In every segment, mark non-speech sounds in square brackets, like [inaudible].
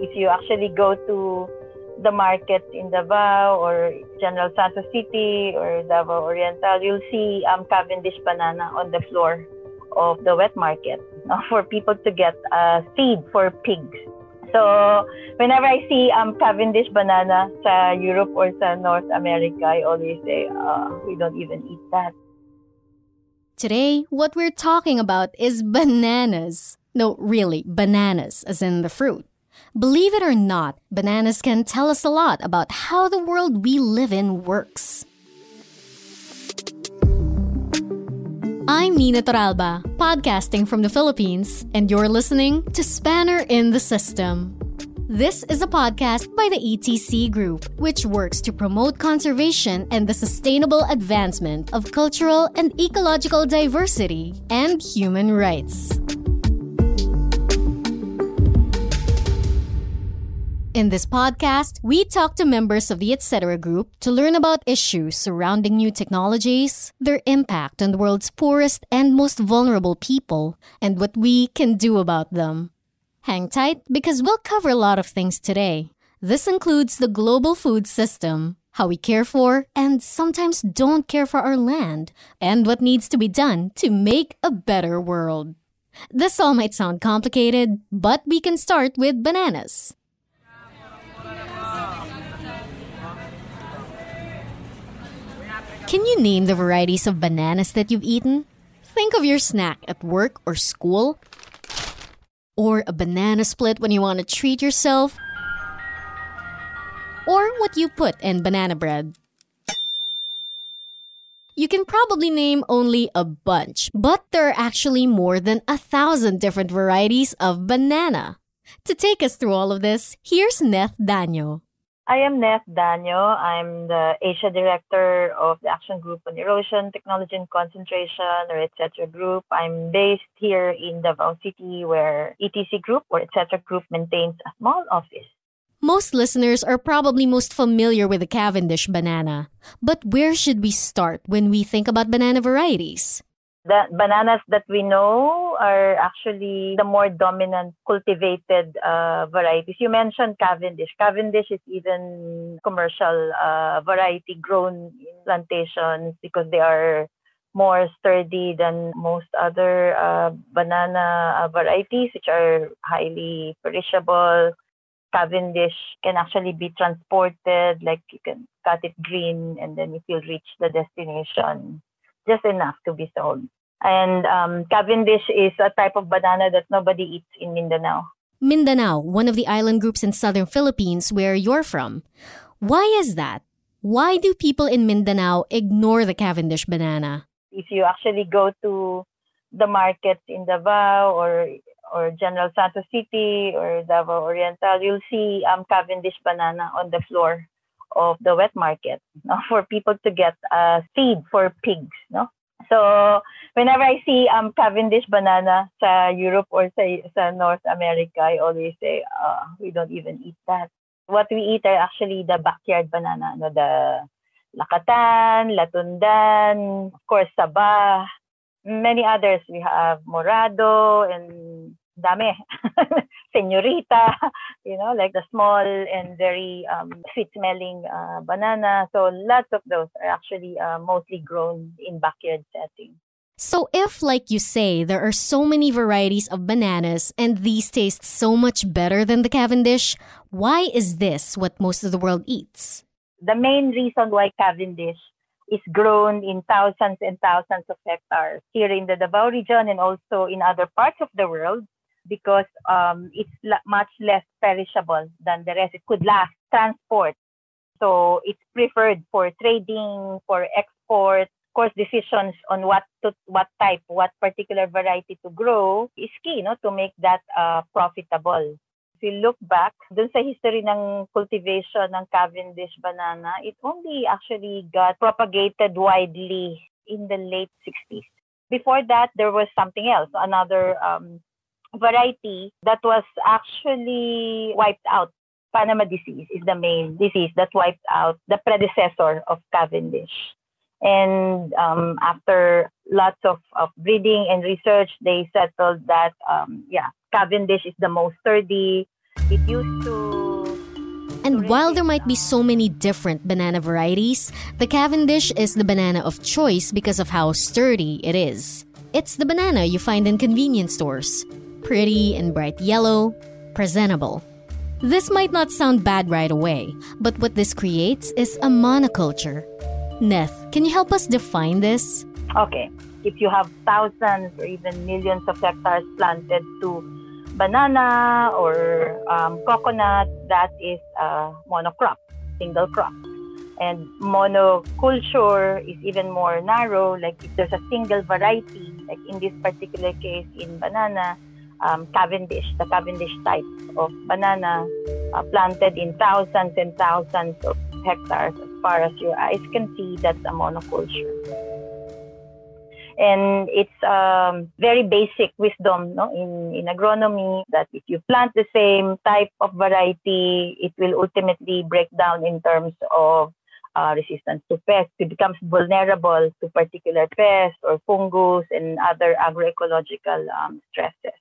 If you actually go to the market in Davao or General Santos City or Davao Oriental, you'll see um, Cavendish banana on the floor of the wet market uh, [laughs] for people to get uh, feed for pigs. So whenever I see um, Cavendish banana sa Europe or sa North America, I always say, uh, we don't even eat that. Today, what we're talking about is bananas. No, really, bananas, as in the fruit. Believe it or not, bananas can tell us a lot about how the world we live in works. I'm Nina Toralba, podcasting from the Philippines, and you're listening to Spanner in the System. This is a podcast by the ETC Group, which works to promote conservation and the sustainable advancement of cultural and ecological diversity and human rights. In this podcast, we talk to members of the Etc. group to learn about issues surrounding new technologies, their impact on the world's poorest and most vulnerable people, and what we can do about them. Hang tight because we'll cover a lot of things today. This includes the global food system, how we care for and sometimes don't care for our land, and what needs to be done to make a better world. This all might sound complicated, but we can start with bananas. Can you name the varieties of bananas that you've eaten? Think of your snack at work or school, or a banana split when you want to treat yourself, or what you put in banana bread. You can probably name only a bunch, but there are actually more than a thousand different varieties of banana. To take us through all of this, here's Neth Daño. I am Neth Daño. I'm the Asia Director of the Action Group on Erosion, Technology and Concentration, or etc. Group. I'm based here in Davao City, where ETC Group or etc. Group maintains a small office. Most listeners are probably most familiar with the Cavendish banana. But where should we start when we think about banana varieties? The bananas that we know are actually the more dominant cultivated uh, varieties. You mentioned Cavendish. Cavendish is even commercial uh, variety grown in plantations because they are more sturdy than most other uh, banana uh, varieties, which are highly perishable. Cavendish can actually be transported, like you can cut it green and then if you reach the destination just enough to be sold. And um, Cavendish is a type of banana that nobody eats in Mindanao. Mindanao, one of the island groups in southern Philippines where you're from. Why is that? Why do people in Mindanao ignore the Cavendish banana? If you actually go to the markets in Davao or or General Santos City or Davao Oriental, you'll see um, Cavendish banana on the floor of the wet market [laughs] no? for people to get uh, feed for pigs. No? So whenever I see um, Cavendish banana sa Europe or sa, sa North America, I always say, uh, we don't even eat that. What we eat are actually the backyard banana, no? the lakatan, latundan, of course, saba, many others. We have morado and dami. [laughs] senorita, you know, like the small and very um, sweet-smelling uh, banana. So lots of those are actually uh, mostly grown in backyard settings. So, if, like you say, there are so many varieties of bananas and these taste so much better than the Cavendish, why is this what most of the world eats? The main reason why Cavendish is grown in thousands and thousands of hectares here in the Davao region and also in other parts of the world because um, it's much less perishable than the rest. It could last transport. So it's preferred for trading, for export, course, decisions on what to, what type, what particular variety to grow is key, no, to make that uh, profitable. If you look back, dun sa history ng cultivation ng Cavendish banana, it only actually got propagated widely in the late 60s. Before that, there was something else, another um, variety that was actually wiped out. Panama disease is the main disease that wiped out the predecessor of Cavendish. And um, after lots of, of breeding and research, they settled that, um, yeah, Cavendish is the most sturdy. It used to. And while there might be so many different banana varieties, the Cavendish is the banana of choice because of how sturdy it is. It's the banana you find in convenience stores. Pretty and bright yellow, presentable. This might not sound bad right away, but what this creates is a monoculture Neth, can you help us define this? Okay. If you have thousands or even millions of hectares planted to banana or um, coconut, that is a monocrop, single crop. And monoculture is even more narrow, like if there's a single variety, like in this particular case in banana, um, Cavendish, the Cavendish type of banana uh, planted in thousands and thousands of hectares as far as your eyes can see, that's a monoculture. And it's um, very basic wisdom no, in, in agronomy that if you plant the same type of variety, it will ultimately break down in terms of uh, resistance to pests. It becomes vulnerable to particular pests or fungus and other agroecological um, stresses.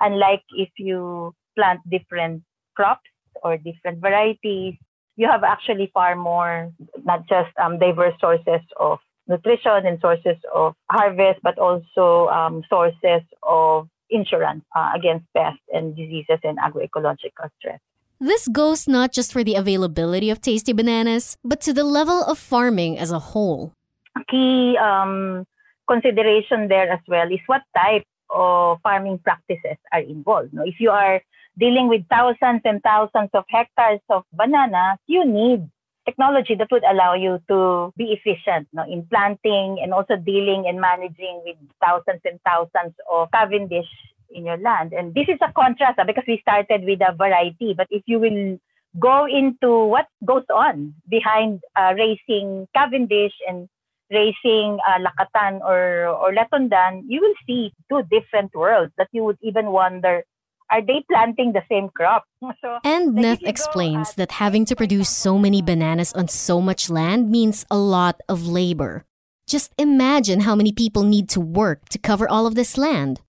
Unlike if you plant different crops or different varieties, you have actually far more, not just um, diverse sources of nutrition and sources of harvest, but also um, sources of insurance uh, against pests and diseases and agroecological stress. This goes not just for the availability of tasty bananas, but to the level of farming as a whole. A key um, consideration there as well is what type of farming practices are involved. No? If you are dealing with thousands and thousands of hectares of bananas, you need technology that would allow you to be efficient no, in planting and also dealing and managing with thousands and thousands of Cavendish in your land. And this is a contrast uh, because we started with a variety, but if you will go into what goes on behind uh, raising Cavendish and raising uh, Lakatan or, or Latundan, you will see two different worlds that you would even wonder are they planting the same crop? [laughs] So, and Neth explains that having to produce so many bananas on so much land means a lot of labor. Just imagine how many people need to work to cover all of this land.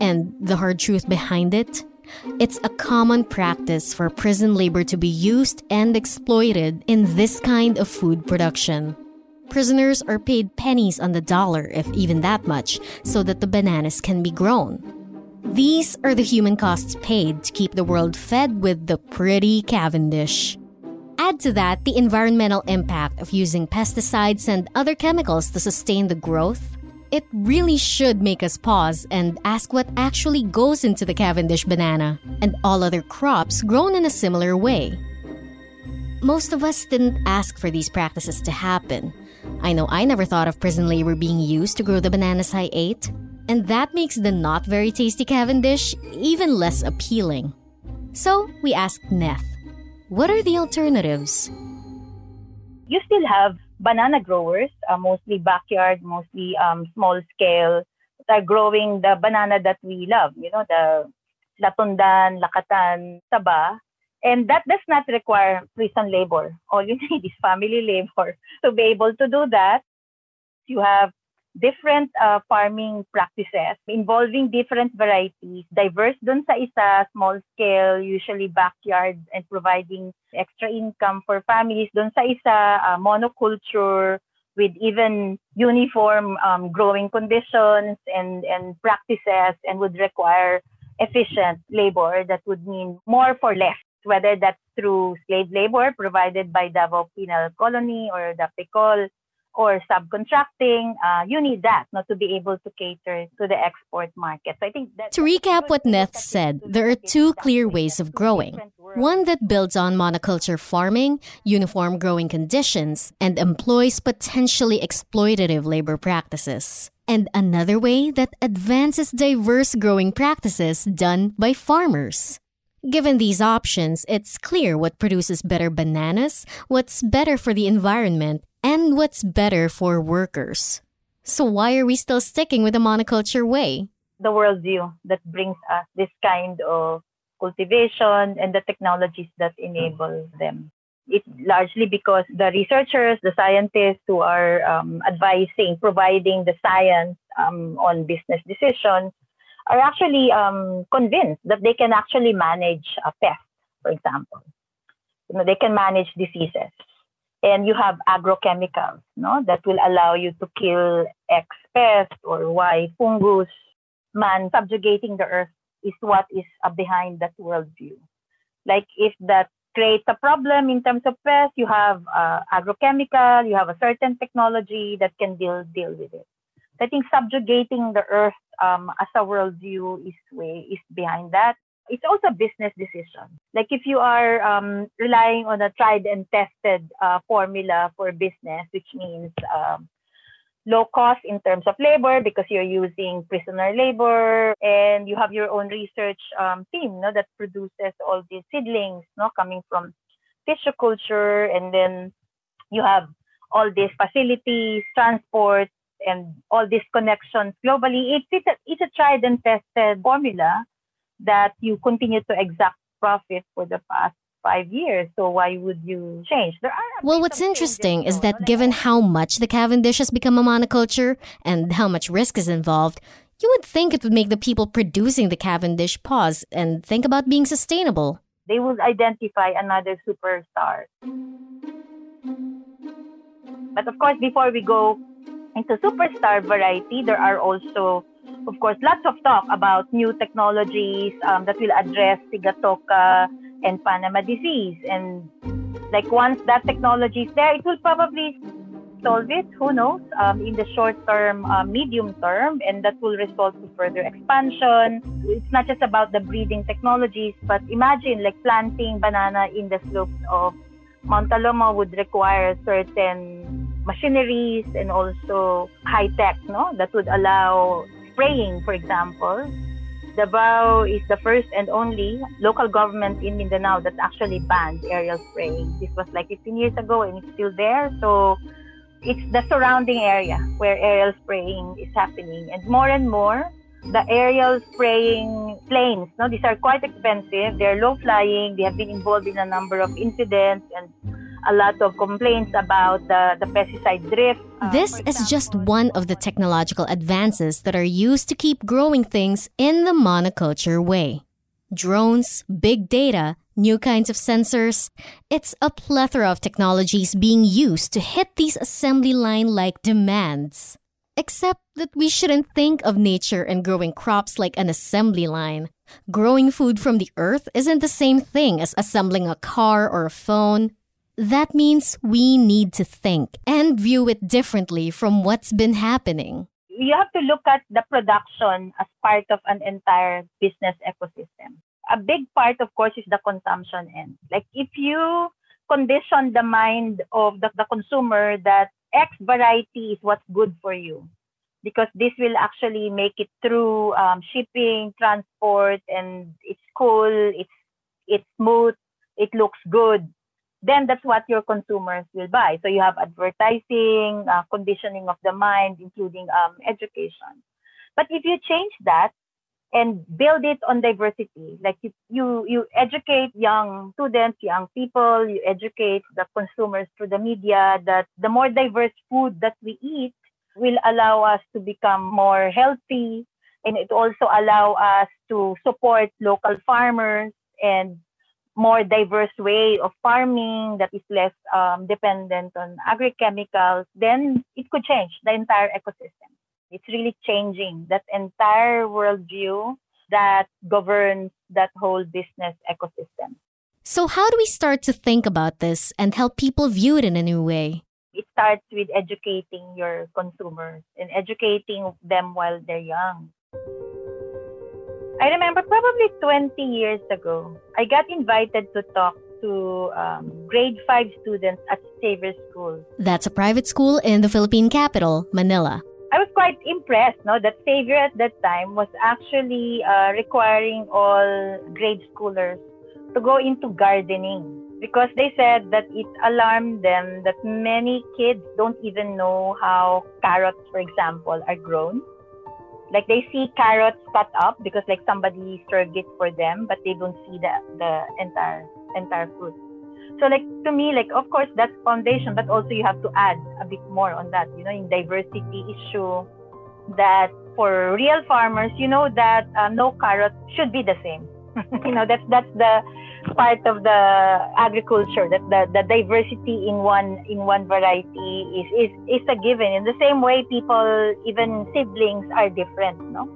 And the hard truth behind it? It's a common practice for prison labor to be used and exploited in this kind of food production. Prisoners are paid pennies on the dollar, if even that much, so that the bananas can be grown. These are the human costs paid to keep the world fed with the pretty Cavendish. Add to that the environmental impact of using pesticides and other chemicals to sustain the growth. It really should make us pause and ask what actually goes into the Cavendish banana and all other crops grown in a similar way. Most of us didn't ask for these practices to happen. I know I never thought of prison labor being used to grow the bananas I ate, and that makes the not very tasty Cavendish even less appealing. So we asked Neth, what are the alternatives? You still have banana growers, uh, mostly backyard, mostly um, small scale, that are growing the banana that we love, you know, the latundan, lakatan, saba, and that does not require prison labor. All you [laughs] need is family labor to be able to do that. You have different uh, farming practices involving different varieties, diverse dun sa isa, small scale, usually backyard, and providing extra income for families. Dun sa isa, uh, monoculture with even uniform um, growing conditions and, and practices and would require efficient labor that would mean more for less whether that's through slave labor provided by Davao Penal Colony or the PECOL or subcontracting, uh, you need that not to be able to cater to the export market. So I think that to recap what Neth said, there are two clear ways of growing. One that builds on monoculture farming, uniform growing conditions, and employs potentially exploitative labor practices. And another way that advances diverse growing practices done by farmers. Given these options, it's clear what produces better bananas, what's better for the environment, and what's better for workers. So, why are we still sticking with the monoculture way? The worldview that brings us this kind of cultivation and the technologies that enable them. It's largely because the researchers, the scientists who are um, advising, providing the science um, on business decisions, are actually um, convinced that they can actually manage a pest, for example. You know, they can manage diseases. And you have agrochemicals, no, that will allow you to kill X pest or Y fungus. Man, subjugating the earth is what is behind that worldview. Like if that creates a problem in terms of pest, you have uh, agrochemical, you have a certain technology that can deal deal with it. so I think subjugating the earth um, as a worldview is way is behind that. It's also a business decision. Like if you are um, relying on a tried and tested uh, formula for business, which means um, low cost in terms of labor because you're using prisoner labor and you have your own research um, team no, that produces all these seedlings no, coming from tissue culture and then you have all these facilities, transport, and all these connections globally, it's, it's, a, it's a tried and tested formula that you continue to exact profit for the past five years. So why would you change? There are well, what's interesting is that given how much the Cavendish has become a monoculture and how much risk is involved, you would think it would make the people producing the Cavendish pause and think about being sustainable. They would identify another superstar. But of course, before we go into superstar variety, there are also, of course, lots of talk about new technologies um, that will address sigatoka and Panama disease. And like once that technology is there, it will probably solve it. Who knows? Um, in the short term, uh, medium term, and that will result to further expansion. It's not just about the breeding technologies, but imagine like planting banana in the slopes of Mount Talomo would require certain machineries and also high tech, no, that would allow spraying, for example. Davao is the first and only local government in Mindanao that actually banned aerial spraying. This was like 15 years ago and it's still there. So it's the surrounding area where aerial spraying is happening. And more and more, the aerial spraying planes, no, these are quite expensive. They're low flying. They have been involved in a number of incidents and a lot of complaints about the, the pesticide drift. Uh, this is just one of the technological advances that are used to keep growing things in the monoculture way. Drones, big data, new kinds of sensors. It's a plethora of technologies being used to hit these assembly line like demands. Except that we shouldn't think of nature and growing crops like an assembly line. Growing food from the earth isn't the same thing as assembling a car or a phone. That means we need to think and view it differently from what's been happening. You have to look at the production as part of an entire business ecosystem. A big part, of course, is the consumption end. Like if you condition the mind of the, the consumer that X variety is what's good for you, because this will actually make it through um, shipping, transport, and it's cool, it's it's smooth, it looks good then that's what your consumers will buy. So you have advertising, uh, conditioning of the mind, including um, education. But if you change that and build it on diversity, like you, you, you educate young students, young people, you educate the consumers through the media that the more diverse food that we eat will allow us to become more healthy and it also allow us to support local farmers and more diverse way of farming that is less um, dependent on agrochemicals, then it could change the entire ecosystem. It's really changing that entire worldview that governs that whole business ecosystem. So, how do we start to think about this and help people view it in a new way? It starts with educating your consumers and educating them while they're young. I remember probably 20 years ago, I got invited to talk to um, grade 5 students at Xavier School. That's a private school in the Philippine capital, Manila. I was quite impressed, no, that Xavier at that time was actually uh, requiring all grade schoolers to go into gardening because they said that it alarmed them that many kids don't even know how carrots, for example, are grown. Like they see carrots cut up because like somebody served it for them, but they don't see the the entire entire fruit. So like to me, like of course that's foundation, but also you have to add a bit more on that. You know, in diversity issue, that for real farmers, you know that uh, no carrot should be the same. You know that's that's the part of the agriculture that the, the diversity in one in one variety is, is is a given. In the same way people even siblings are different no?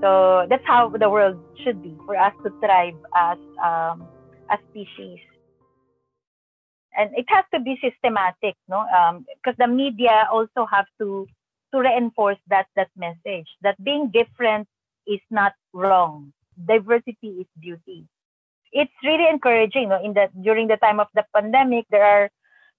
So that's how the world should be for us to thrive as um, a species. And it has to be systematic no? Because um, the media also have to to reinforce that that message that being different is not wrong diversity is beauty it's really encouraging. No? In the during the time of the pandemic, there are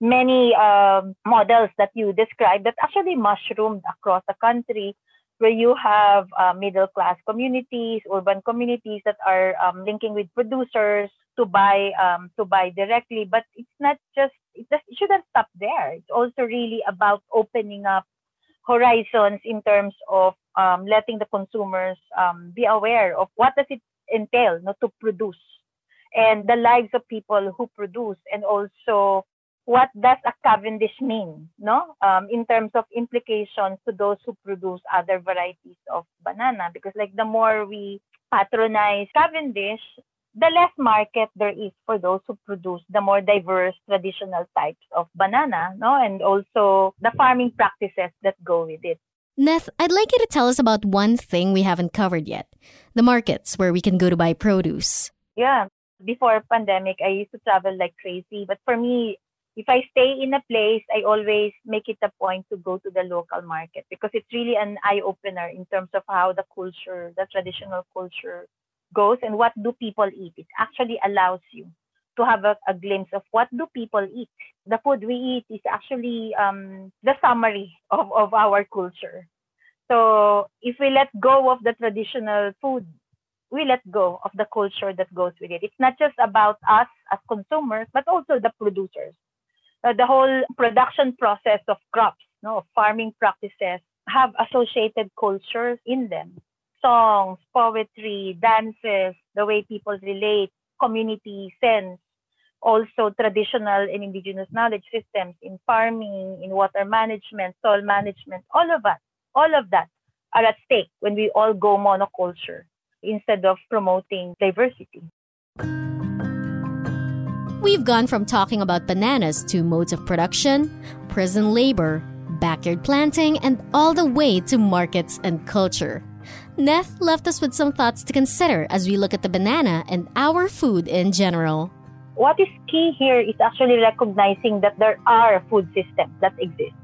many um, models that you described that actually mushroomed across the country, where you have uh, middle class communities, urban communities that are um, linking with producers to buy um, to buy directly. But it's not just it just it shouldn't stop there. It's also really about opening up horizons in terms of um, letting the consumers um, be aware of what does it entail not to produce and the lives of people who produce and also what does a Cavendish mean, no? Um, in terms of implications to those who produce other varieties of banana, because like the more we patronize Cavendish, the less market there is for those who produce the more diverse traditional types of banana, no? And also the farming practices that go with it. Neth, I'd like you to tell us about one thing we haven't covered yet the markets where we can go to buy produce. Yeah, before pandemic, I used to travel like crazy. But for me, if I stay in a place, I always make it a point to go to the local market because it's really an eye opener in terms of how the culture, the traditional culture goes and what do people eat. It actually allows you to have a, a glimpse of what do people eat. The food we eat is actually um, the summary of, of our culture. So if we let go of the traditional food we let go of the culture that goes with it. It's not just about us as consumers, but also the producers. Uh, the whole production process of crops, no, farming practices have associated cultures in them. Songs, poetry, dances, the way people relate, community sense, also traditional and indigenous knowledge systems in farming, in water management, soil management, all of us, all of that are at stake when we all go monoculture instead of promoting diversity. We've gone from talking about bananas to modes of production, prison labor, backyard planting, and all the way to markets and culture. Neth left us with some thoughts to consider as we look at the banana and our food in general. What is key here is actually recognizing that there are food systems that exist.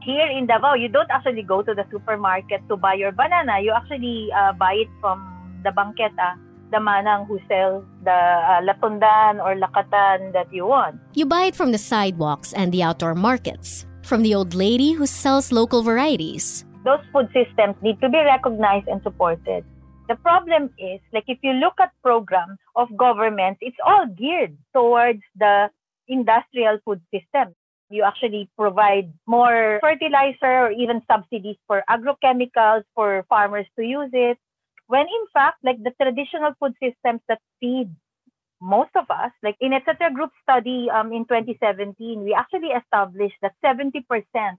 Here in Davao, you don't actually go to the supermarket to buy your banana. You actually uh, buy it from the bangketa, the manang who sells the uh, latundan or lakatan that you want. You buy it from the sidewalks and the outdoor markets, from the old lady who sells local varieties. Those food systems need to be recognized and supported. The problem is, like if you look at programs of governments, it's all geared towards the industrial food system. You actually provide more fertilizer or even subsidies for agrochemicals for farmers to use it. When in fact, like the traditional food systems that feed most of us, like in etc. Group study um, in 2017, we actually established that 70%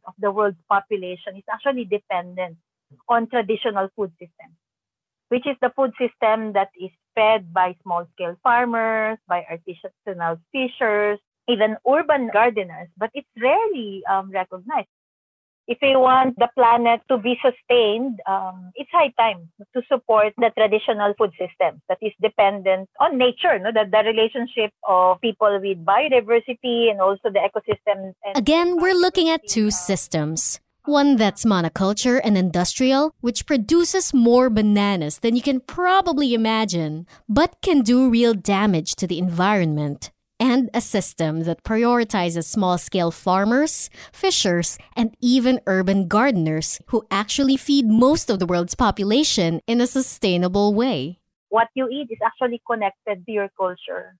of the world's population is actually dependent on traditional food systems, which is the food system that is fed by small-scale farmers, by artisanal fishers, even urban gardeners, but it's rarely um, recognized. If we want the planet to be sustained, um, it's high time to support the traditional food system that is dependent on nature, no? the, the relationship of people with biodiversity and also the ecosystem. Again, we're looking at two systems. One that's monoculture and industrial, which produces more bananas than you can probably imagine, but can do real damage to the environment and a system that prioritizes small scale farmers, fishers, and even urban gardeners who actually feed most of the world's population in a sustainable way. What you eat is actually connected to your culture.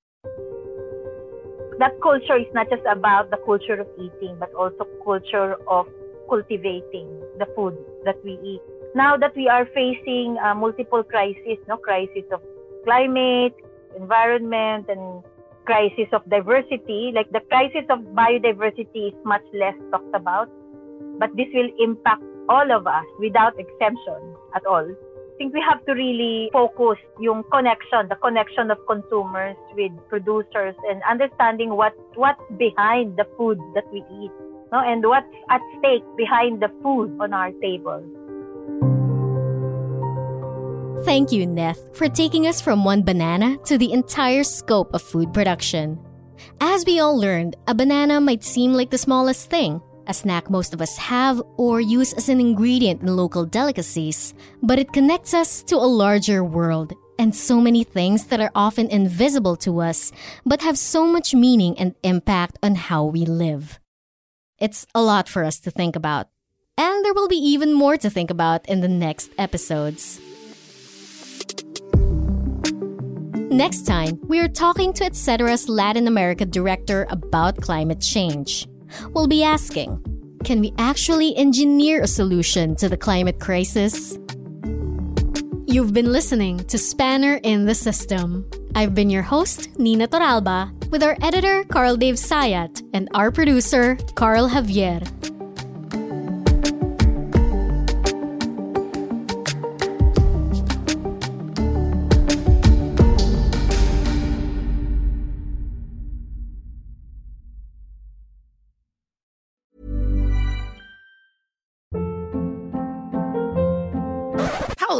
That culture is not just about the culture of eating, but also culture of cultivating the food that we eat. Now that we are facing uh, multiple crises, no crisis of climate, environment, and crisis of diversity, like the crisis of biodiversity is much less talked about, but this will impact all of us without exemption at all. I think we have to really focus yung connection, the connection of consumers with producers and understanding what what's behind the food that we eat, no? and what's at stake behind the food on our table. Thank you, Neth, for taking us from one banana to the entire scope of food production. As we all learned, a banana might seem like the smallest thing, a snack most of us have or use as an ingredient in local delicacies, but it connects us to a larger world and so many things that are often invisible to us, but have so much meaning and impact on how we live. It's a lot for us to think about, and there will be even more to think about in the next episodes. Next time, we are talking to Etcetera's Latin America director about climate change. We'll be asking Can we actually engineer a solution to the climate crisis? You've been listening to Spanner in the System. I've been your host, Nina Toralba, with our editor, Carl Dave Sayat, and our producer, Carl Javier.